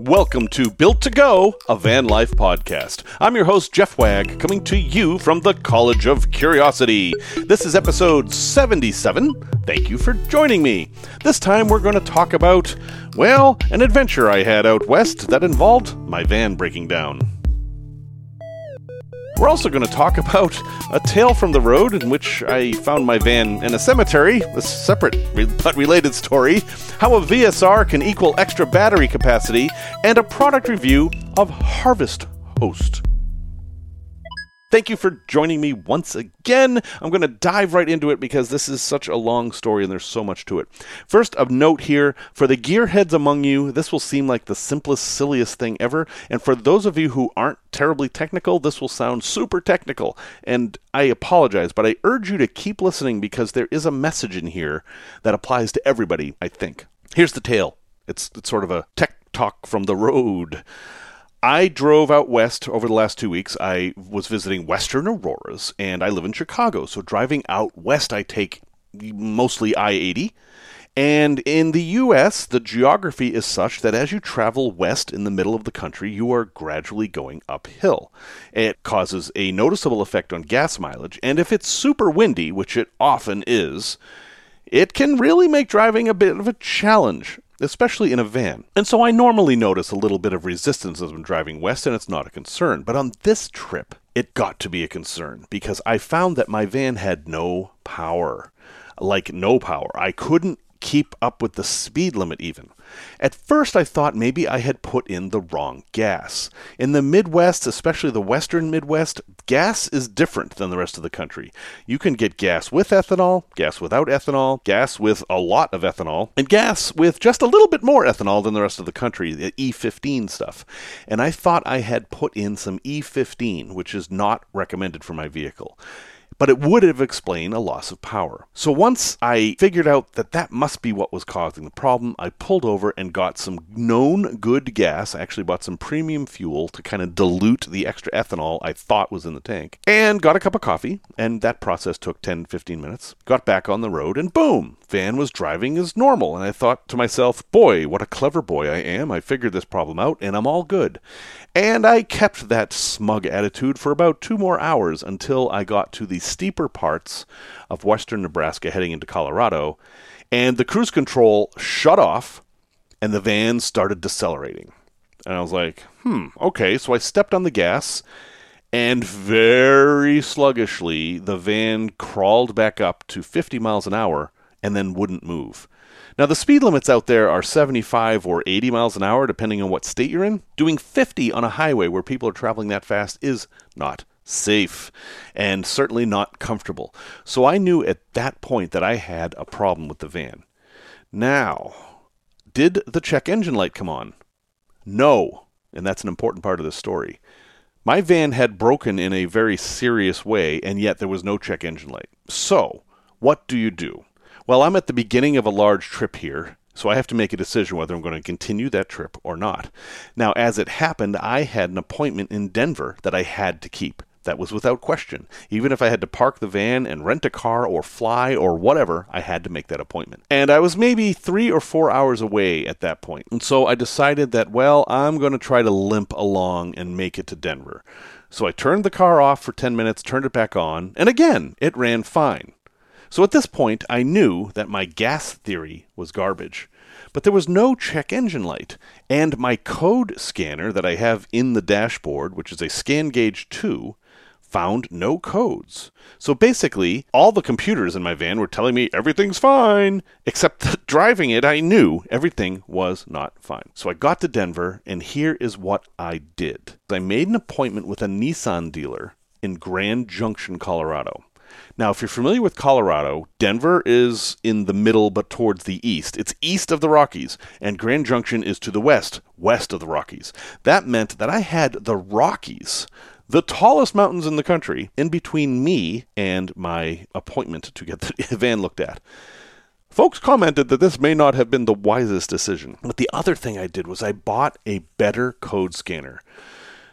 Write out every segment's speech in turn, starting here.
Welcome to Built to Go, a van life podcast. I'm your host, Jeff Wagg, coming to you from the College of Curiosity. This is episode 77. Thank you for joining me. This time we're going to talk about, well, an adventure I had out west that involved my van breaking down. We're also going to talk about a tale from the road in which I found my van in a cemetery, a separate but related story, how a VSR can equal extra battery capacity, and a product review of Harvest Host. Thank you for joining me once again. I'm going to dive right into it because this is such a long story and there's so much to it. First, of note here for the gearheads among you, this will seem like the simplest, silliest thing ever. And for those of you who aren't terribly technical, this will sound super technical. And I apologize, but I urge you to keep listening because there is a message in here that applies to everybody, I think. Here's the tale it's, it's sort of a tech talk from the road. I drove out west over the last two weeks. I was visiting Western Auroras, and I live in Chicago. So driving out west, I take mostly I 80. And in the US, the geography is such that as you travel west in the middle of the country, you are gradually going uphill. It causes a noticeable effect on gas mileage, and if it's super windy, which it often is, it can really make driving a bit of a challenge especially in a van. And so I normally notice a little bit of resistance as I'm driving west, and it's not a concern. But on this trip, it got to be a concern because I found that my van had no power. Like, no power. I couldn't keep up with the speed limit even. At first, I thought maybe I had put in the wrong gas. In the Midwest, especially the western Midwest, gas is different than the rest of the country. You can get gas with ethanol, gas without ethanol, gas with a lot of ethanol, and gas with just a little bit more ethanol than the rest of the country, the E15 stuff. And I thought I had put in some E15, which is not recommended for my vehicle but it would have explained a loss of power. So once I figured out that that must be what was causing the problem, I pulled over and got some known good gas. I actually bought some premium fuel to kind of dilute the extra ethanol I thought was in the tank, and got a cup of coffee, and that process took 10 15 minutes. Got back on the road, and boom, van was driving as normal. And I thought to myself, boy, what a clever boy I am. I figured this problem out, and I'm all good. And I kept that smug attitude for about two more hours until I got to the steeper parts of western Nebraska heading into Colorado, and the cruise control shut off and the van started decelerating. And I was like, hmm, okay. So I stepped on the gas, and very sluggishly, the van crawled back up to 50 miles an hour and then wouldn't move. Now, the speed limits out there are 75 or 80 miles an hour, depending on what state you're in. Doing 50 on a highway where people are traveling that fast is not safe and certainly not comfortable. So I knew at that point that I had a problem with the van. Now, did the check engine light come on? No, and that's an important part of the story. My van had broken in a very serious way, and yet there was no check engine light. So, what do you do? Well, I'm at the beginning of a large trip here, so I have to make a decision whether I'm going to continue that trip or not. Now, as it happened, I had an appointment in Denver that I had to keep. That was without question. Even if I had to park the van and rent a car or fly or whatever, I had to make that appointment. And I was maybe three or four hours away at that point. And so I decided that, well, I'm going to try to limp along and make it to Denver. So I turned the car off for 10 minutes, turned it back on, and again, it ran fine. So at this point, I knew that my gas theory was garbage. But there was no check engine light, and my code scanner that I have in the dashboard, which is a ScanGauge 2, found no codes. So basically, all the computers in my van were telling me everything's fine, except that driving it, I knew everything was not fine. So I got to Denver, and here is what I did I made an appointment with a Nissan dealer in Grand Junction, Colorado. Now, if you're familiar with Colorado, Denver is in the middle but towards the east. It's east of the Rockies, and Grand Junction is to the west, west of the Rockies. That meant that I had the Rockies, the tallest mountains in the country, in between me and my appointment to get the van looked at. Folks commented that this may not have been the wisest decision. But the other thing I did was I bought a better code scanner.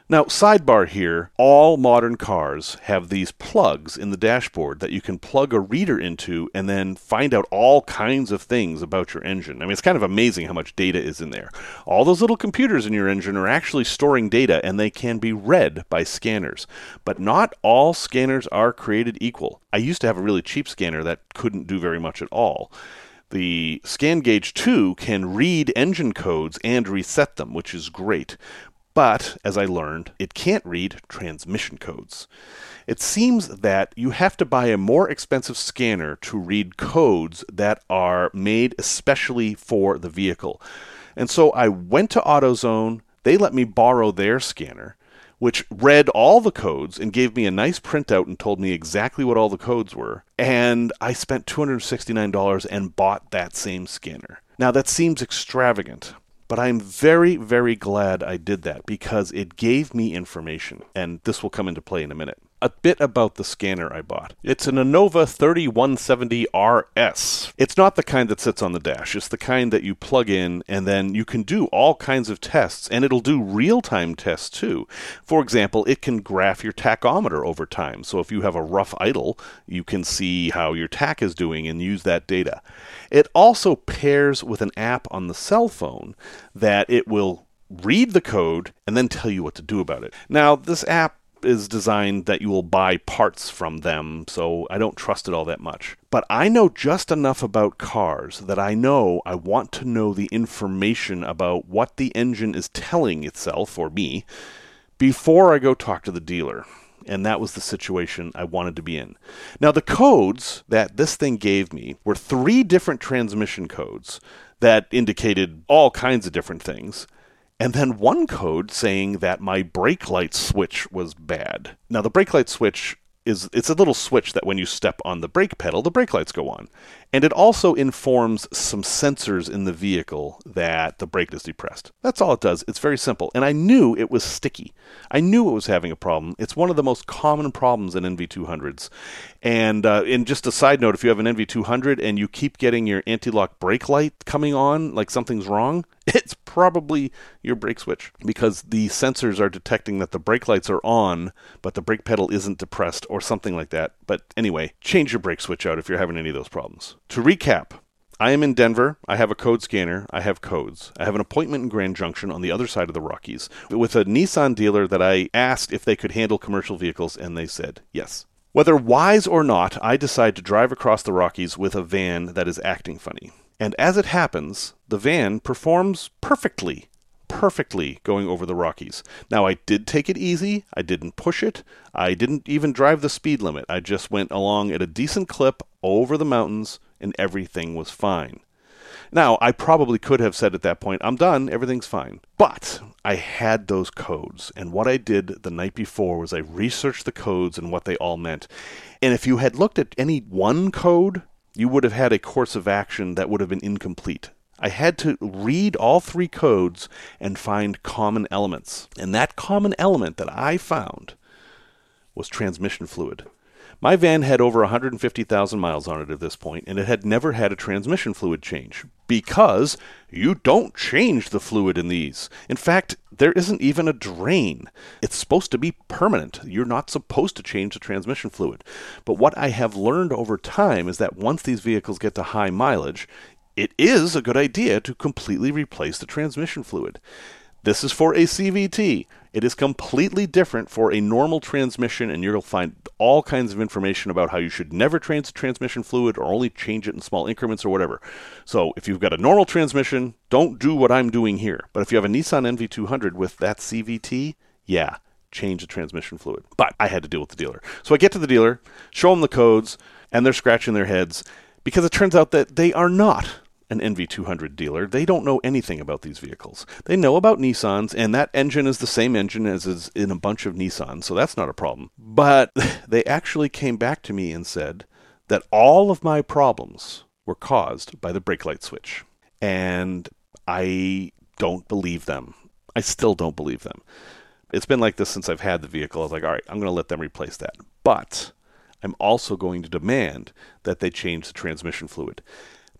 Now, sidebar here all modern cars have these plugs in the dashboard that you can plug a reader into and then find out all kinds of things about your engine. I mean, it's kind of amazing how much data is in there. All those little computers in your engine are actually storing data and they can be read by scanners. But not all scanners are created equal. I used to have a really cheap scanner that couldn't do very much at all. The ScanGauge 2 can read engine codes and reset them, which is great. But, as I learned, it can't read transmission codes. It seems that you have to buy a more expensive scanner to read codes that are made especially for the vehicle. And so I went to AutoZone, they let me borrow their scanner, which read all the codes and gave me a nice printout and told me exactly what all the codes were. And I spent $269 and bought that same scanner. Now, that seems extravagant, but I'm very, very glad I did that because it gave me information, and this will come into play in a minute. A bit about the scanner I bought. It's an Innova 3170RS. It's not the kind that sits on the dash, it's the kind that you plug in and then you can do all kinds of tests, and it'll do real time tests too. For example, it can graph your tachometer over time. So if you have a rough idle, you can see how your tach is doing and use that data. It also pairs with an app on the cell phone that it will read the code and then tell you what to do about it. Now, this app is designed that you will buy parts from them, so I don't trust it all that much. But I know just enough about cars that I know I want to know the information about what the engine is telling itself or me before I go talk to the dealer. And that was the situation I wanted to be in. Now, the codes that this thing gave me were three different transmission codes that indicated all kinds of different things and then one code saying that my brake light switch was bad. Now the brake light switch is it's a little switch that when you step on the brake pedal, the brake lights go on. And it also informs some sensors in the vehicle that the brake is depressed. That's all it does. It's very simple. And I knew it was sticky. I knew it was having a problem. It's one of the most common problems in NV200s. And, uh, just a side note if you have an NV200 and you keep getting your anti lock brake light coming on, like something's wrong, it's probably your brake switch because the sensors are detecting that the brake lights are on, but the brake pedal isn't depressed or something like that. But anyway, change your brake switch out if you're having any of those problems. To recap, I am in Denver. I have a code scanner. I have codes. I have an appointment in Grand Junction on the other side of the Rockies with a Nissan dealer that I asked if they could handle commercial vehicles, and they said yes. Whether wise or not, I decide to drive across the Rockies with a van that is acting funny. And as it happens, the van performs perfectly, perfectly going over the Rockies. Now, I did take it easy. I didn't push it. I didn't even drive the speed limit. I just went along at a decent clip over the mountains, and everything was fine. Now, I probably could have said at that point, I'm done, everything's fine. But I had those codes, and what I did the night before was I researched the codes and what they all meant. And if you had looked at any one code, you would have had a course of action that would have been incomplete. I had to read all three codes and find common elements. And that common element that I found was transmission fluid. My van had over 150,000 miles on it at this point, and it had never had a transmission fluid change because you don't change the fluid in these. In fact, there isn't even a drain. It's supposed to be permanent. You're not supposed to change the transmission fluid. But what I have learned over time is that once these vehicles get to high mileage, it is a good idea to completely replace the transmission fluid. This is for a CVT. It is completely different for a normal transmission, and you'll find all kinds of information about how you should never change transmission fluid or only change it in small increments or whatever. So, if you've got a normal transmission, don't do what I'm doing here. But if you have a Nissan NV200 with that CVT, yeah, change the transmission fluid. But I had to deal with the dealer. So I get to the dealer, show them the codes, and they're scratching their heads because it turns out that they are not an NV200 dealer, they don't know anything about these vehicles. They know about Nissans, and that engine is the same engine as is in a bunch of Nissans, so that's not a problem. But they actually came back to me and said that all of my problems were caused by the brake light switch. And I don't believe them. I still don't believe them. It's been like this since I've had the vehicle. I was like, all right, I'm going to let them replace that. But I'm also going to demand that they change the transmission fluid.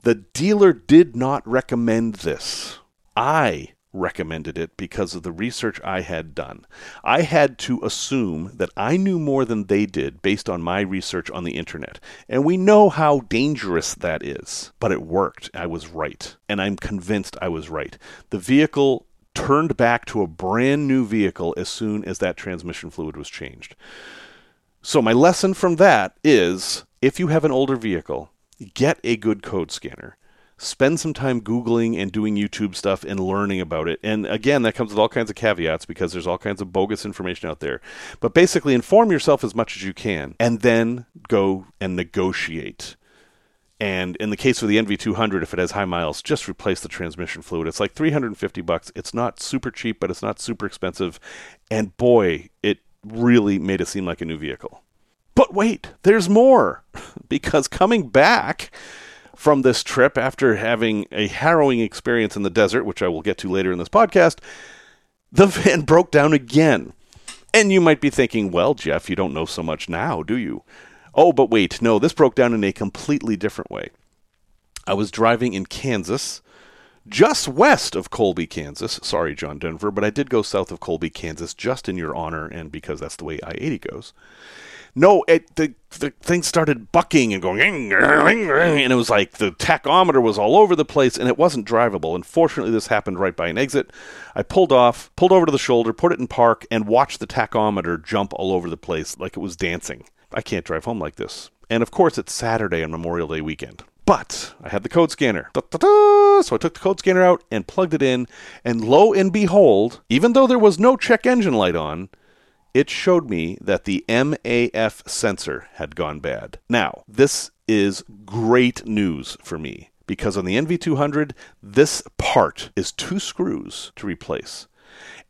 The dealer did not recommend this. I recommended it because of the research I had done. I had to assume that I knew more than they did based on my research on the internet. And we know how dangerous that is. But it worked. I was right. And I'm convinced I was right. The vehicle turned back to a brand new vehicle as soon as that transmission fluid was changed. So, my lesson from that is if you have an older vehicle, get a good code scanner spend some time Googling and doing YouTube stuff and learning about it. And again, that comes with all kinds of caveats because there's all kinds of bogus information out there. But basically, inform yourself as much as you can and then go and negotiate. And in the case of the NV200, if it has high miles, just replace the transmission fluid. It's like 350 bucks. It's not super cheap, but it's not super expensive. And boy, it really made it seem like a new vehicle. But wait, there's more. because coming back, from this trip after having a harrowing experience in the desert, which I will get to later in this podcast, the van broke down again. And you might be thinking, well, Jeff, you don't know so much now, do you? Oh, but wait, no, this broke down in a completely different way. I was driving in Kansas, just west of Colby, Kansas. Sorry, John Denver, but I did go south of Colby, Kansas, just in your honor and because that's the way I 80 goes. No, it the the thing started bucking and going, and it was like the tachometer was all over the place, and it wasn't drivable. Unfortunately, this happened right by an exit. I pulled off, pulled over to the shoulder, put it in park, and watched the tachometer jump all over the place like it was dancing. I can't drive home like this. And of course, it's Saturday on Memorial Day weekend. But I had the code scanner. Da-da-da! So I took the code scanner out and plugged it in, and lo and behold, even though there was no check engine light on, it showed me that the MAF sensor had gone bad. Now, this is great news for me because on the NV200, this part is two screws to replace.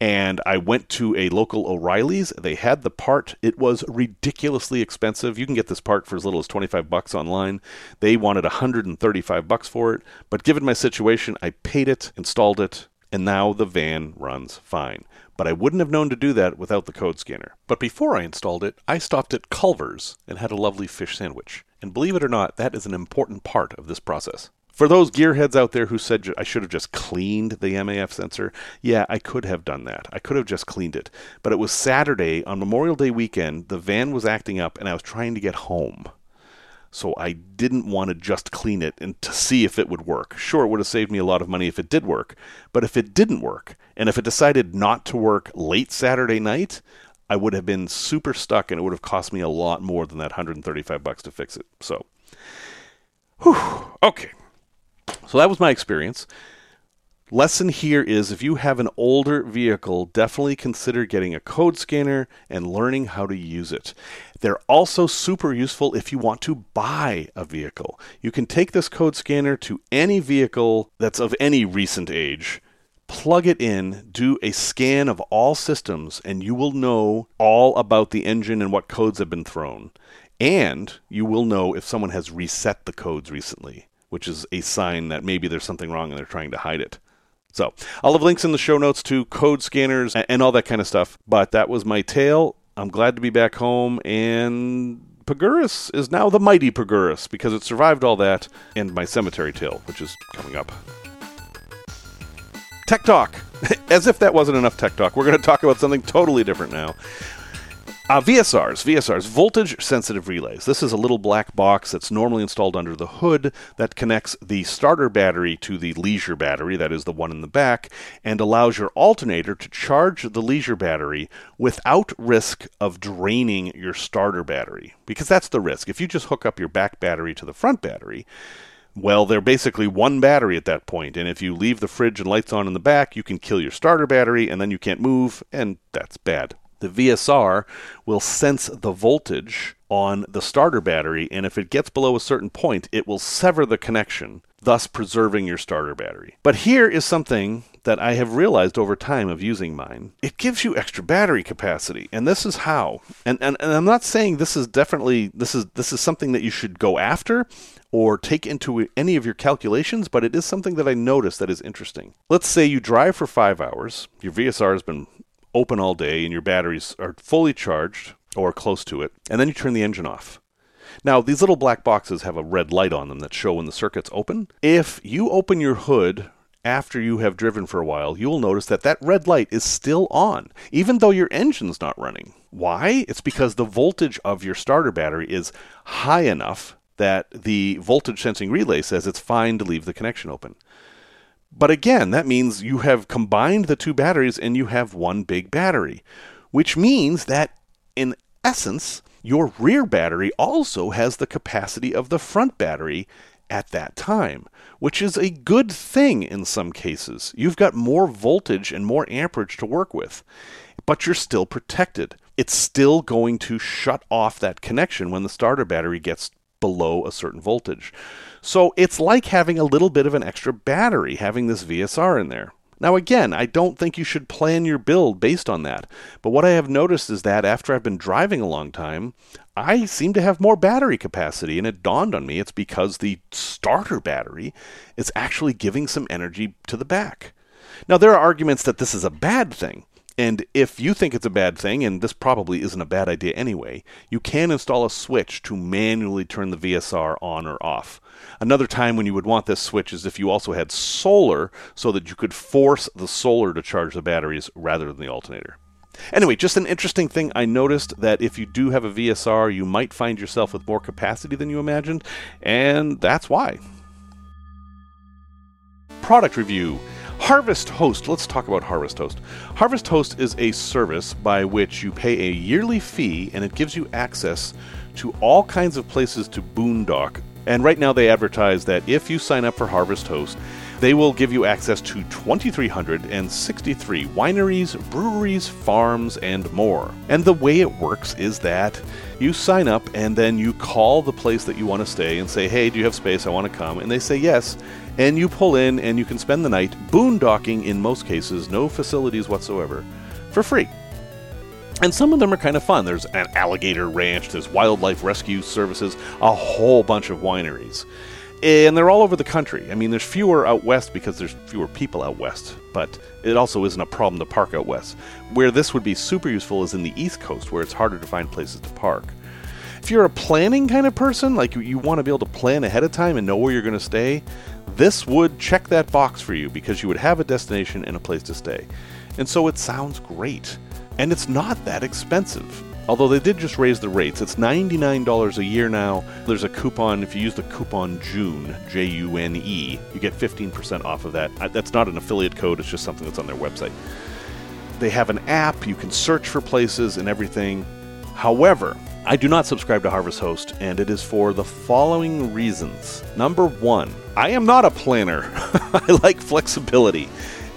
And I went to a local O'Reilly's. They had the part. It was ridiculously expensive. You can get this part for as little as 25 bucks online. They wanted 135 bucks for it, but given my situation, I paid it, installed it, and now the van runs fine but I wouldn't have known to do that without the code scanner. But before I installed it, I stopped at Culver's and had a lovely fish sandwich. And believe it or not, that is an important part of this process. For those gearheads out there who said I should have just cleaned the MAF sensor, yeah, I could have done that. I could have just cleaned it. But it was Saturday on Memorial Day weekend, the van was acting up, and I was trying to get home so I didn't want to just clean it and to see if it would work. Sure, it would have saved me a lot of money if it did work, but if it didn't work, and if it decided not to work late Saturday night, I would have been super stuck and it would have cost me a lot more than that 135 bucks to fix it. So, whew, okay. So that was my experience lesson here is if you have an older vehicle, definitely consider getting a code scanner and learning how to use it. They're also super useful if you want to buy a vehicle. You can take this code scanner to any vehicle that's of any recent age. Plug it in, do a scan of all systems, and you will know all about the engine and what codes have been thrown. And you will know if someone has reset the codes recently, which is a sign that maybe there's something wrong and they're trying to hide it. So I'll have links in the show notes to code scanners and all that kind of stuff. But that was my tale. I'm glad to be back home and Pagurus is now the mighty Pagurus because it survived all that and my cemetery tale, which is coming up. Tech Talk. As if that wasn't enough Tech Talk, we're going to talk about something totally different now. Uh, VSRs, VSRs, voltage sensitive relays. This is a little black box that's normally installed under the hood that connects the starter battery to the leisure battery, that is the one in the back, and allows your alternator to charge the leisure battery without risk of draining your starter battery. Because that's the risk. If you just hook up your back battery to the front battery, well, they're basically one battery at that point, and if you leave the fridge and lights on in the back, you can kill your starter battery, and then you can't move, and that's bad the VSR will sense the voltage on the starter battery, and if it gets below a certain point, it will sever the connection, thus preserving your starter battery. But here is something that I have realized over time of using mine. It gives you extra battery capacity, and this is how. And, and, and I'm not saying this is definitely this is this is something that you should go after or take into any of your calculations, but it is something that I noticed that is interesting. Let's say you drive for five hours, your VSR has been open all day and your batteries are fully charged or close to it, and then you turn the engine off. Now, these little black boxes have a red light on them that show when the circuit's open. If you open your hood after you have driven for a while, you will notice that that red light is still on, even though your engine's not running. Why? It's because the voltage of your starter battery is high enough that the voltage sensing relay says it's fine to leave the connection open. But again, that means you have combined the two batteries and you have one big battery, which means that in essence, your rear battery also has the capacity of the front battery at that time, which is a good thing in some cases. You've got more voltage and more amperage to work with, but you're still protected. It's still going to shut off that connection when the starter battery gets below a certain voltage. So it's like having a little bit of an extra battery having this VSR in there. Now, again, I don't think you should plan your build based on that. But what I have noticed is that after I've been driving a long time, I seem to have more battery capacity. And it dawned on me it's because the starter battery is actually giving some energy to the back. Now, there are arguments that this is a bad thing. And if you think it's a bad thing, and this probably isn't a bad idea anyway, you can install a switch to manually turn the VSR on or off. Another time when you would want this switch is if you also had solar so that you could force the solar to charge the batteries rather than the alternator. Anyway, just an interesting thing I noticed that if you do have a VSR, you might find yourself with more capacity than you imagined, and that's why. Product review. Harvest Host. Let's talk about Harvest Host. Harvest Host is a service by which you pay a yearly fee and it gives you access to all kinds of places to boondock. And right now they advertise that if you sign up for Harvest Host, they will give you access to 2,363 wineries, breweries, farms, and more. And the way it works is that you sign up and then you call the place that you want to stay and say, hey, do you have space? I want to come. And they say yes and you pull in and you can spend the night boondocking in most cases, no facilities whatsoever, for free. And some of them are kind of fun. There's an alligator ranch, there's wildlife rescue services, a whole bunch of wineries. And they're all over the country. I mean, there's fewer out west because there's fewer people out west, but it also isn't a problem to park out west. Where this would be super useful is in the east coast, where it's harder to find places to park. If you're a planning kind of person, like you want to be able to plan ahead of time and know where you're going to stay, this would check that box for you because you would have a destination and a place to stay. And so it sounds great. And it's not that expensive. Although they did just raise the rates. It's $99 a year now. There's a coupon. If you use the coupon JUNE, J U N E, you get 15% off of that. That's not an affiliate code, it's just something that's on their website. They have an app. You can search for places and everything. However, I do not subscribe to Harvest Host, and it is for the following reasons. Number one, I am not a planner. I like flexibility.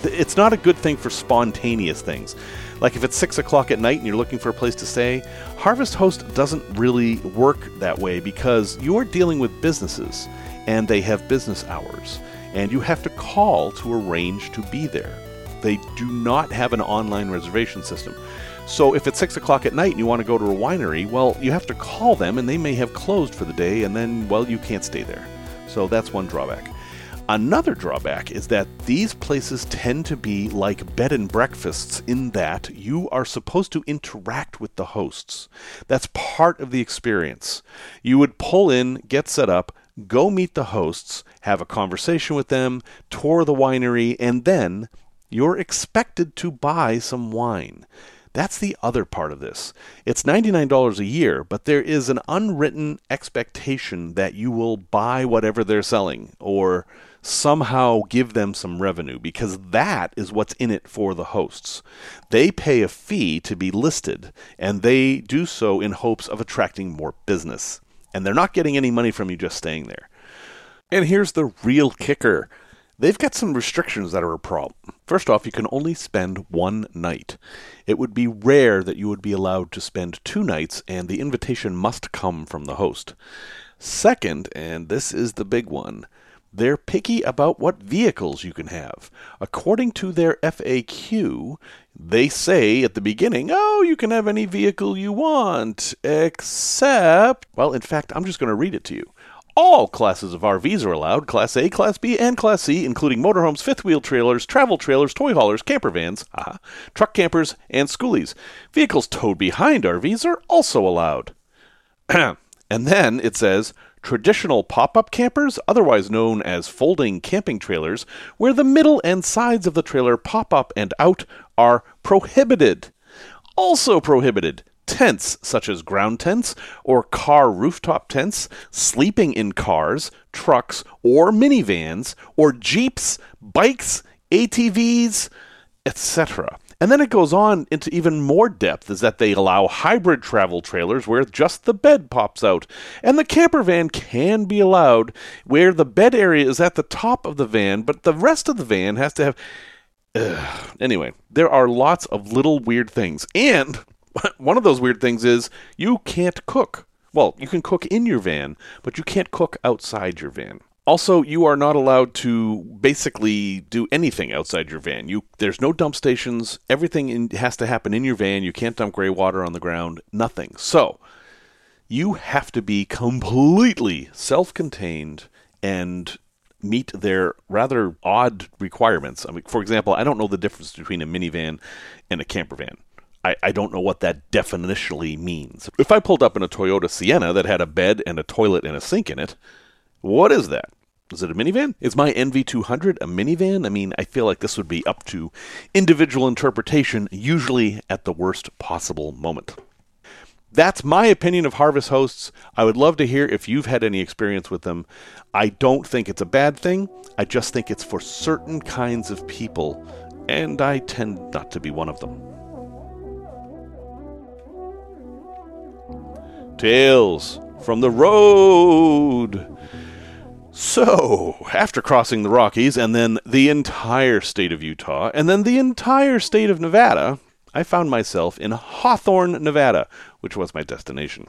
It's not a good thing for spontaneous things. Like if it's 6 o'clock at night and you're looking for a place to stay, Harvest Host doesn't really work that way because you're dealing with businesses and they have business hours, and you have to call to arrange to be there. They do not have an online reservation system. So if it's 6 o'clock at night and you want to go to a winery, well, you have to call them and they may have closed for the day and then, well, you can't stay there. So that's one drawback. Another drawback is that these places tend to be like bed and breakfasts in that you are supposed to interact with the hosts. That's part of the experience. You would pull in, get set up, go meet the hosts, have a conversation with them, tour the winery, and then you're expected to buy some wine. That's the other part of this. It's $99 a year, but there is an unwritten expectation that you will buy whatever they're selling or somehow give them some revenue because that is what's in it for the hosts. They pay a fee to be listed, and they do so in hopes of attracting more business. And they're not getting any money from you just staying there. And here's the real kicker they've got some restrictions that are a problem. First off, you can only spend one night. It would be rare that you would be allowed to spend two nights, and the invitation must come from the host. Second, and this is the big one, they're picky about what vehicles you can have. According to their FAQ, they say at the beginning, oh, you can have any vehicle you want, except. Well, in fact, I'm just going to read it to you. All classes of RVs are allowed Class A, Class B, and Class C, including motorhomes, fifth wheel trailers, travel trailers, toy haulers, camper vans, aha, truck campers, and schoolies. Vehicles towed behind RVs are also allowed. and then it says traditional pop up campers, otherwise known as folding camping trailers, where the middle and sides of the trailer pop up and out, are prohibited. Also prohibited tents, such as ground tents or car rooftop tents, sleeping in cars, trucks, or minivans, or jeeps, bikes, ATVs, etc. And then it goes on into even more depth is that they allow hybrid travel trailers where just the bed pops out. And the camper van can be allowed where the bed area is at the top of the van, but the rest of the van has to have. Ugh. Anyway, there are lots of little weird things. And one of those weird things is you can't cook. Well, you can cook in your van, but you can't cook outside your van. Also, you are not allowed to basically do anything outside your van. You there's no dump stations. Everything in, has to happen in your van. You can't dump gray water on the ground. Nothing. So, you have to be completely self-contained and meet their rather odd requirements. I mean, for example, I don't know the difference between a minivan and a camper van. I, I, don't know what that definitionally means. If I pulled up in a Toyota Sienna that had a bed and a toilet and a sink in it, what is that? Is it a minivan? Is my NV200 a minivan? I mean, I feel like this would be up to individual interpretation, usually at the worst possible moment. That's my opinion of Harvest Hosts. I would love to hear if you've had any experience with them. I don't think it's a bad thing. I just think it's for certain kinds of people, and I tend not to be one of them. Tales from the road. So, after crossing the Rockies and then the entire state of Utah and then the entire state of Nevada, I found myself in Hawthorne, Nevada, which was my destination.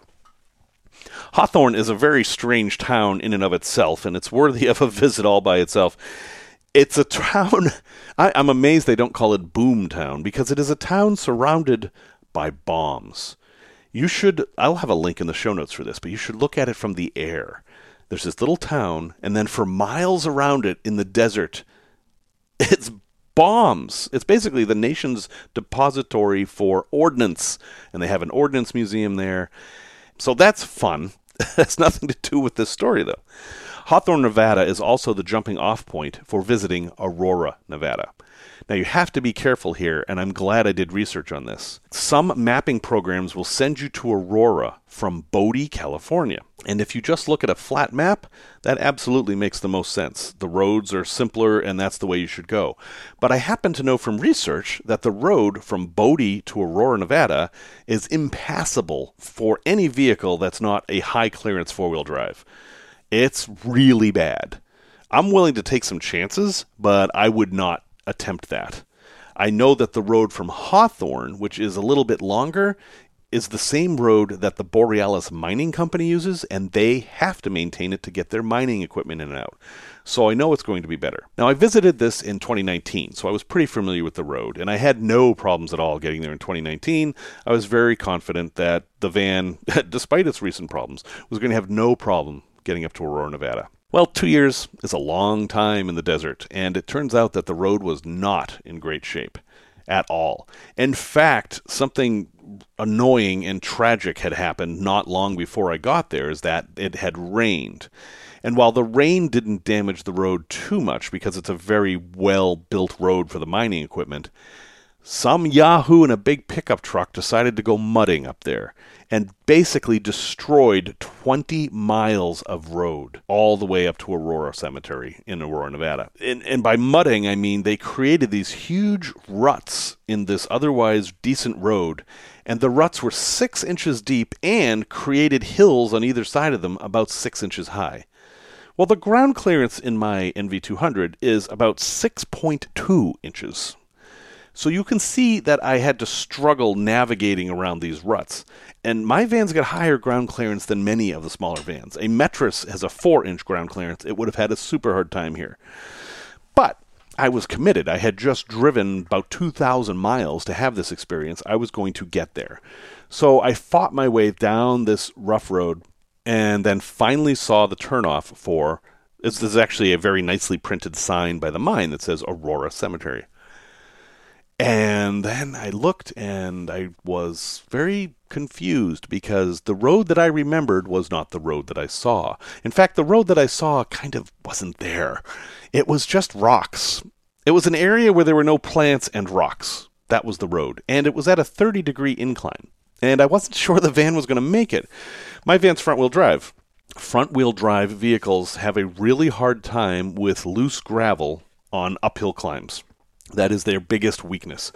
Hawthorne is a very strange town in and of itself, and it's worthy of a visit all by itself. It's a town, I, am amazed they don't call it Boomtown, because it is a town surrounded by bombs. You should, I'll have a link in the show notes for this, but you should look at it from the air there's this little town, and then for miles around it in the desert, it's bombs. It's basically the nation's depository for ordnance, and they have an ordnance museum there. So that's fun. That's nothing to do with this story, though. Hawthorne, Nevada is also the jumping off point for visiting Aurora, Nevada. Now, you have to be careful here, and I'm glad I did research on this. Some mapping programs will send you to Aurora from Bodie, California. And if you just look at a flat map, that absolutely makes the most sense. The roads are simpler, and that's the way you should go. But I happen to know from research that the road from Bodie to Aurora, Nevada is impassable for any vehicle that's not a high clearance four wheel drive. It's really bad. I'm willing to take some chances, but I would not attempt that. I know that the road from Hawthorne, which is a little bit longer, is the same road that the Borealis Mining Company uses, and they have to maintain it to get their mining equipment in and out. So I know it's going to be better. Now, I visited this in 2019, so I was pretty familiar with the road, and I had no problems at all getting there in 2019. I was very confident that the van, despite its recent problems, was going to have no problem getting up to Aurora, Nevada. Well, two years is a long time in the desert, and it turns out that the road was not in great shape at all. In fact, something annoying and tragic had happened not long before I got there is that it had rained. And while the rain didn't damage the road too much because it's a very well built road for the mining equipment, some Yahoo in a big pickup truck decided to go mudding up there and basically destroyed 20 miles of road all the way up to Aurora Cemetery in Aurora, Nevada. And, and by mudding, I mean they created these huge ruts in this otherwise decent road, and the ruts were six inches deep and created hills on either side of them about six inches high. Well, the ground clearance in my NV200 is about 6.2 inches. So you can see that I had to struggle navigating around these ruts. And my van's got higher ground clearance than many of the smaller vans. A Metris has a 4 inch ground clearance. It would have had a super hard time here. But I was committed. I had just driven about 2,000 miles to have this experience. I was going to get there. So I fought my way down this rough road and then finally saw the turnoff for this is actually a very nicely printed sign by the mine that says Aurora Cemetery. And then I looked and I was very confused because the road that I remembered was not the road that I saw. In fact, the road that I saw kind of wasn't there. It was just rocks. It was an area where there were no plants and rocks. That was the road. And it was at a 30 degree incline. And I wasn't sure the van was going to make it. My van's front wheel drive. Front wheel drive vehicles have a really hard time with loose gravel on uphill climbs. That is their biggest weakness.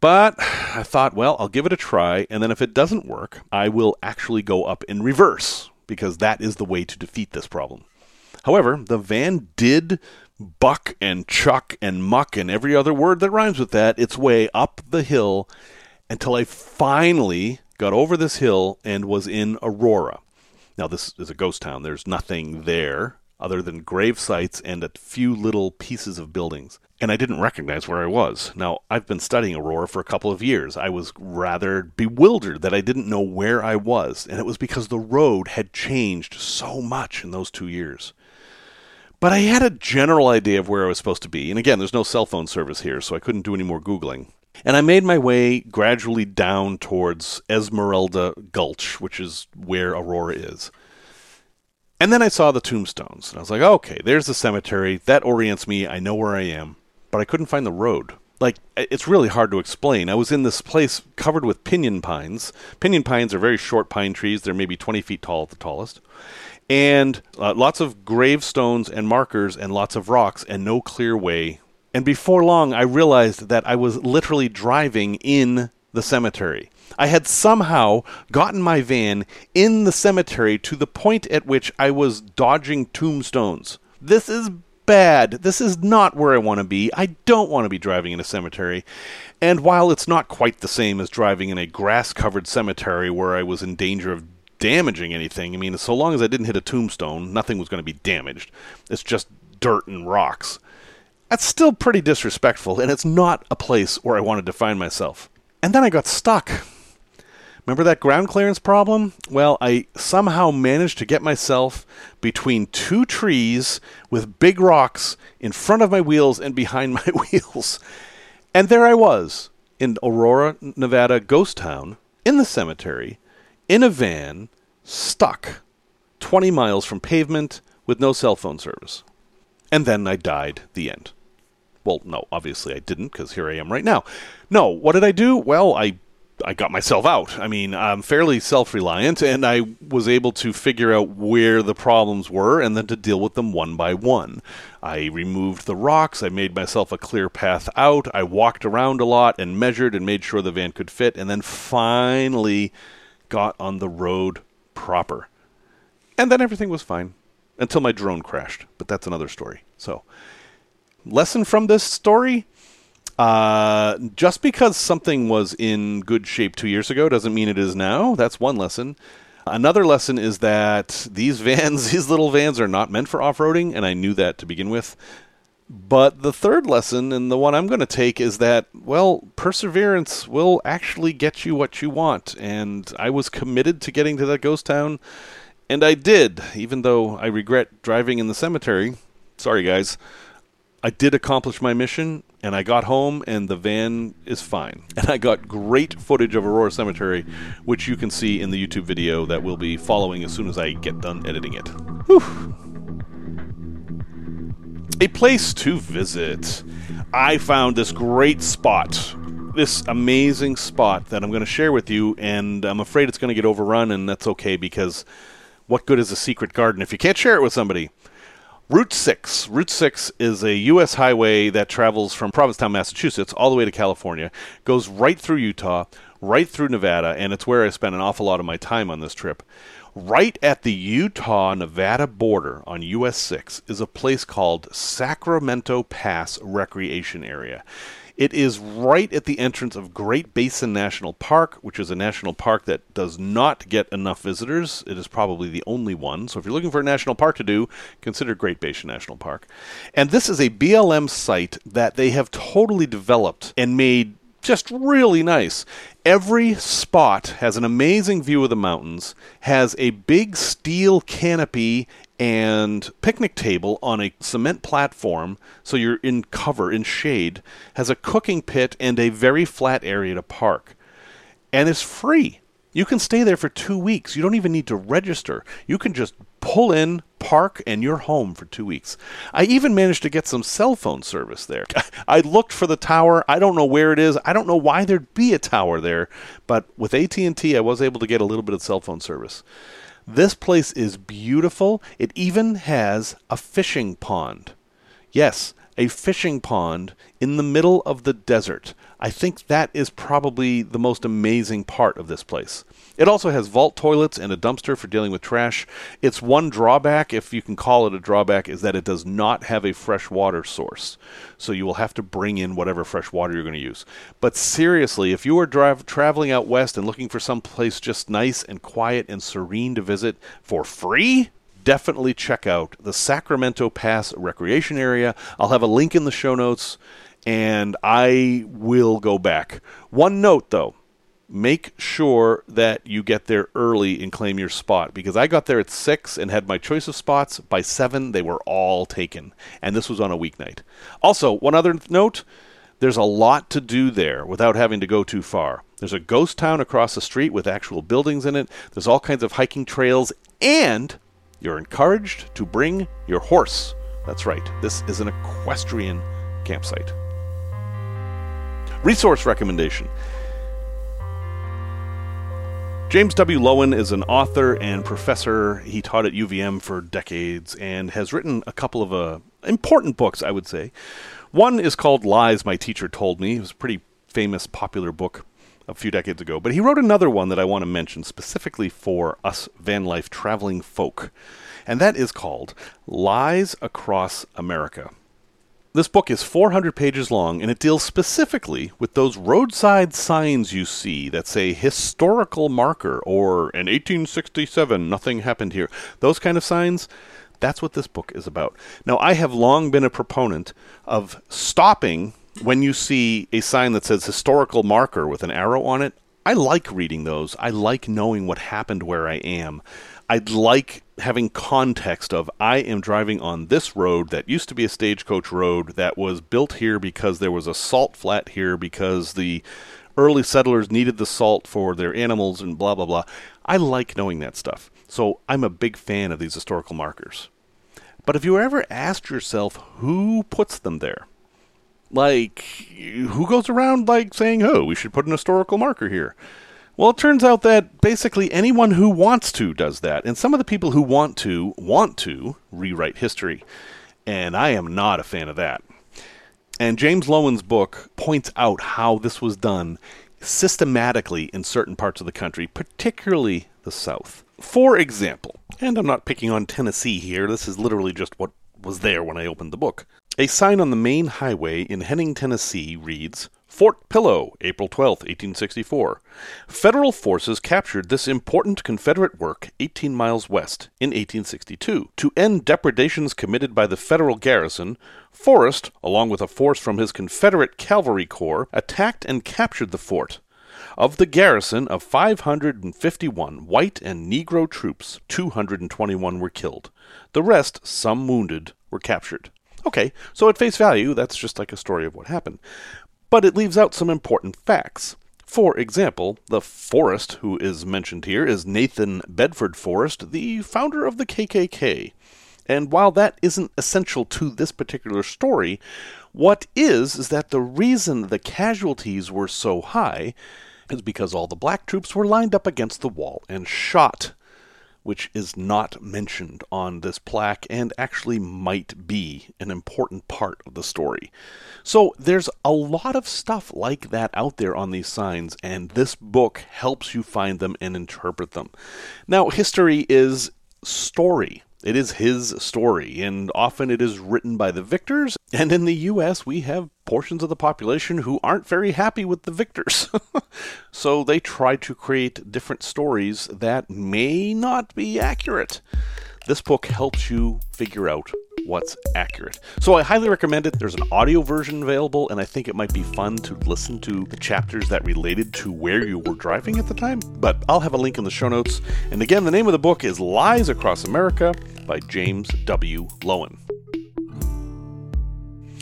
But I thought, well, I'll give it a try, and then if it doesn't work, I will actually go up in reverse, because that is the way to defeat this problem. However, the van did buck and chuck and muck and every other word that rhymes with that its way up the hill until I finally got over this hill and was in Aurora. Now, this is a ghost town. There's nothing there other than grave sites and a few little pieces of buildings. And I didn't recognize where I was. Now, I've been studying Aurora for a couple of years. I was rather bewildered that I didn't know where I was, and it was because the road had changed so much in those two years. But I had a general idea of where I was supposed to be. And again, there's no cell phone service here, so I couldn't do any more Googling. And I made my way gradually down towards Esmeralda Gulch, which is where Aurora is. And then I saw the tombstones, and I was like, okay, there's the cemetery. That orients me. I know where I am. But I couldn't find the road. Like, it's really hard to explain. I was in this place covered with pinyon pines. Pinyon pines are very short pine trees, they're maybe 20 feet tall at the tallest. And uh, lots of gravestones and markers and lots of rocks and no clear way. And before long, I realized that I was literally driving in the cemetery. I had somehow gotten my van in the cemetery to the point at which I was dodging tombstones. This is bad. This is not where I want to be. I don't want to be driving in a cemetery. And while it's not quite the same as driving in a grass covered cemetery where I was in danger of damaging anything, I mean, so long as I didn't hit a tombstone, nothing was going to be damaged. It's just dirt and rocks. That's still pretty disrespectful, and it's not a place where I wanted to find myself. And then I got stuck. Remember that ground clearance problem? Well, I somehow managed to get myself between two trees with big rocks in front of my wheels and behind my wheels. And there I was in Aurora, Nevada ghost town, in the cemetery, in a van, stuck 20 miles from pavement with no cell phone service. And then I died. The end. Well, no, obviously I didn't because here I am right now. No, what did I do? Well, I I got myself out. I mean, I'm fairly self-reliant, and I was able to figure out where the problems were, and then to deal with them one by one. I removed the rocks. I made myself a clear path out. I walked around a lot and measured and made sure the van could fit, and then finally got on the road proper. And then everything was fine until my drone crashed, but that's another story. So, lesson from this story uh, just because something was in good shape two years ago doesn't mean it is now. That's one lesson. Another lesson is that these vans, these little vans, are not meant for off roading, and I knew that to begin with. But the third lesson, and the one I'm going to take, is that, well, perseverance will actually get you what you want. And I was committed to getting to that ghost town, and I did, even though I regret driving in the cemetery. Sorry, guys. I did accomplish my mission, and I got home, and the van is fine. And I got great footage of Aurora Cemetery, which you can see in the YouTube video that we'll be following as soon as I get done editing it. Whew. A place to visit. I found this great spot, this amazing spot that I'm going to share with you, and I'm afraid it's going to get overrun, and that's okay because what good is a secret garden if you can't share it with somebody? Route 6. Route 6 is a U.S. highway that travels from Provincetown, Massachusetts, all the way to California, goes right through Utah, right through Nevada, and it's where I spent an awful lot of my time on this trip. Right at the Utah Nevada border on US 6 is a place called Sacramento Pass Recreation Area. It is right at the entrance of Great Basin National Park, which is a national park that does not get enough visitors. It is probably the only one. So if you're looking for a national park to do, consider Great Basin National Park. And this is a BLM site that they have totally developed and made just really nice. Every spot has an amazing view of the mountains, has a big steel canopy and picnic table on a cement platform, so you're in cover, in shade, has a cooking pit and a very flat area to park. And it's free. You can stay there for two weeks. You don't even need to register. You can just pull in, park, and you're home for two weeks. I even managed to get some cell phone service there. I looked for the tower. I don't know where it is. I don't know why there'd be a tower there, but with AT&T, I was able to get a little bit of cell phone service. This place is beautiful. It even has a fishing pond. Yes, a fishing pond in the middle of the desert. I think that is probably the most amazing part of this place. It also has vault toilets and a dumpster for dealing with trash. Its one drawback, if you can call it a drawback, is that it does not have a fresh water source. So you will have to bring in whatever fresh water you're going to use. But seriously, if you are drive, traveling out west and looking for some place just nice and quiet and serene to visit for free, definitely check out the Sacramento Pass Recreation Area. I'll have a link in the show notes and I will go back. One note though, make sure that you get there early and claim your spot because I got there at 6 and had my choice of spots. By 7, they were all taken, and this was on a weeknight. Also, one other note there's a lot to do there without having to go too far. There's a ghost town across the street with actual buildings in it, there's all kinds of hiking trails, and you're encouraged to bring your horse. That's right, this is an equestrian campsite. Resource recommendation James W. Loewen is an author and professor. He taught at UVM for decades and has written a couple of uh, important books, I would say. One is called Lies My Teacher Told Me. It was a pretty famous, popular book a few decades ago. But he wrote another one that I want to mention specifically for us van life traveling folk, and that is called Lies Across America. This book is 400 pages long and it deals specifically with those roadside signs you see that say historical marker or in 1867 nothing happened here. Those kind of signs. That's what this book is about. Now, I have long been a proponent of stopping when you see a sign that says historical marker with an arrow on it. I like reading those. I like knowing what happened where I am. I'd like having context of I am driving on this road that used to be a stagecoach road that was built here because there was a salt flat here because the early settlers needed the salt for their animals and blah blah blah. I like knowing that stuff. So I'm a big fan of these historical markers. But have you ever asked yourself who puts them there? Like who goes around like saying, "Oh, we should put an historical marker here." Well, it turns out that basically anyone who wants to does that. And some of the people who want to want to rewrite history. And I am not a fan of that. And James Loewen's book points out how this was done systematically in certain parts of the country, particularly the South. For example, and I'm not picking on Tennessee here, this is literally just what was there when I opened the book. A sign on the main highway in Henning, Tennessee reads Fort Pillow, April 12, 1864. Federal forces captured this important Confederate work 18 miles west in 1862. To end depredations committed by the Federal garrison, Forrest, along with a force from his Confederate Cavalry Corps, attacked and captured the fort. Of the garrison of 551 white and Negro troops, 221 were killed. The rest, some wounded, were captured. Okay, so at face value, that's just like a story of what happened but it leaves out some important facts. For example, the Forrest who is mentioned here is Nathan Bedford Forrest, the founder of the KKK. And while that isn't essential to this particular story, what is is that the reason the casualties were so high is because all the black troops were lined up against the wall and shot which is not mentioned on this plaque and actually might be an important part of the story. So there's a lot of stuff like that out there on these signs, and this book helps you find them and interpret them. Now, history is story. It is his story, and often it is written by the victors. And in the US, we have portions of the population who aren't very happy with the victors. so they try to create different stories that may not be accurate. This book helps you figure out what's accurate. So I highly recommend it. There's an audio version available, and I think it might be fun to listen to the chapters that related to where you were driving at the time. But I'll have a link in the show notes. And again, the name of the book is Lies Across America by James W. Loewen.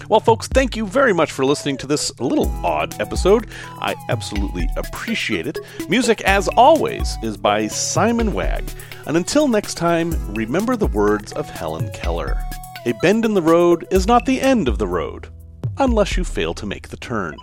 Well, folks, thank you very much for listening to this little odd episode. I absolutely appreciate it. Music, as always, is by Simon Wagg. And until next time, remember the words of Helen Keller A bend in the road is not the end of the road, unless you fail to make the turn.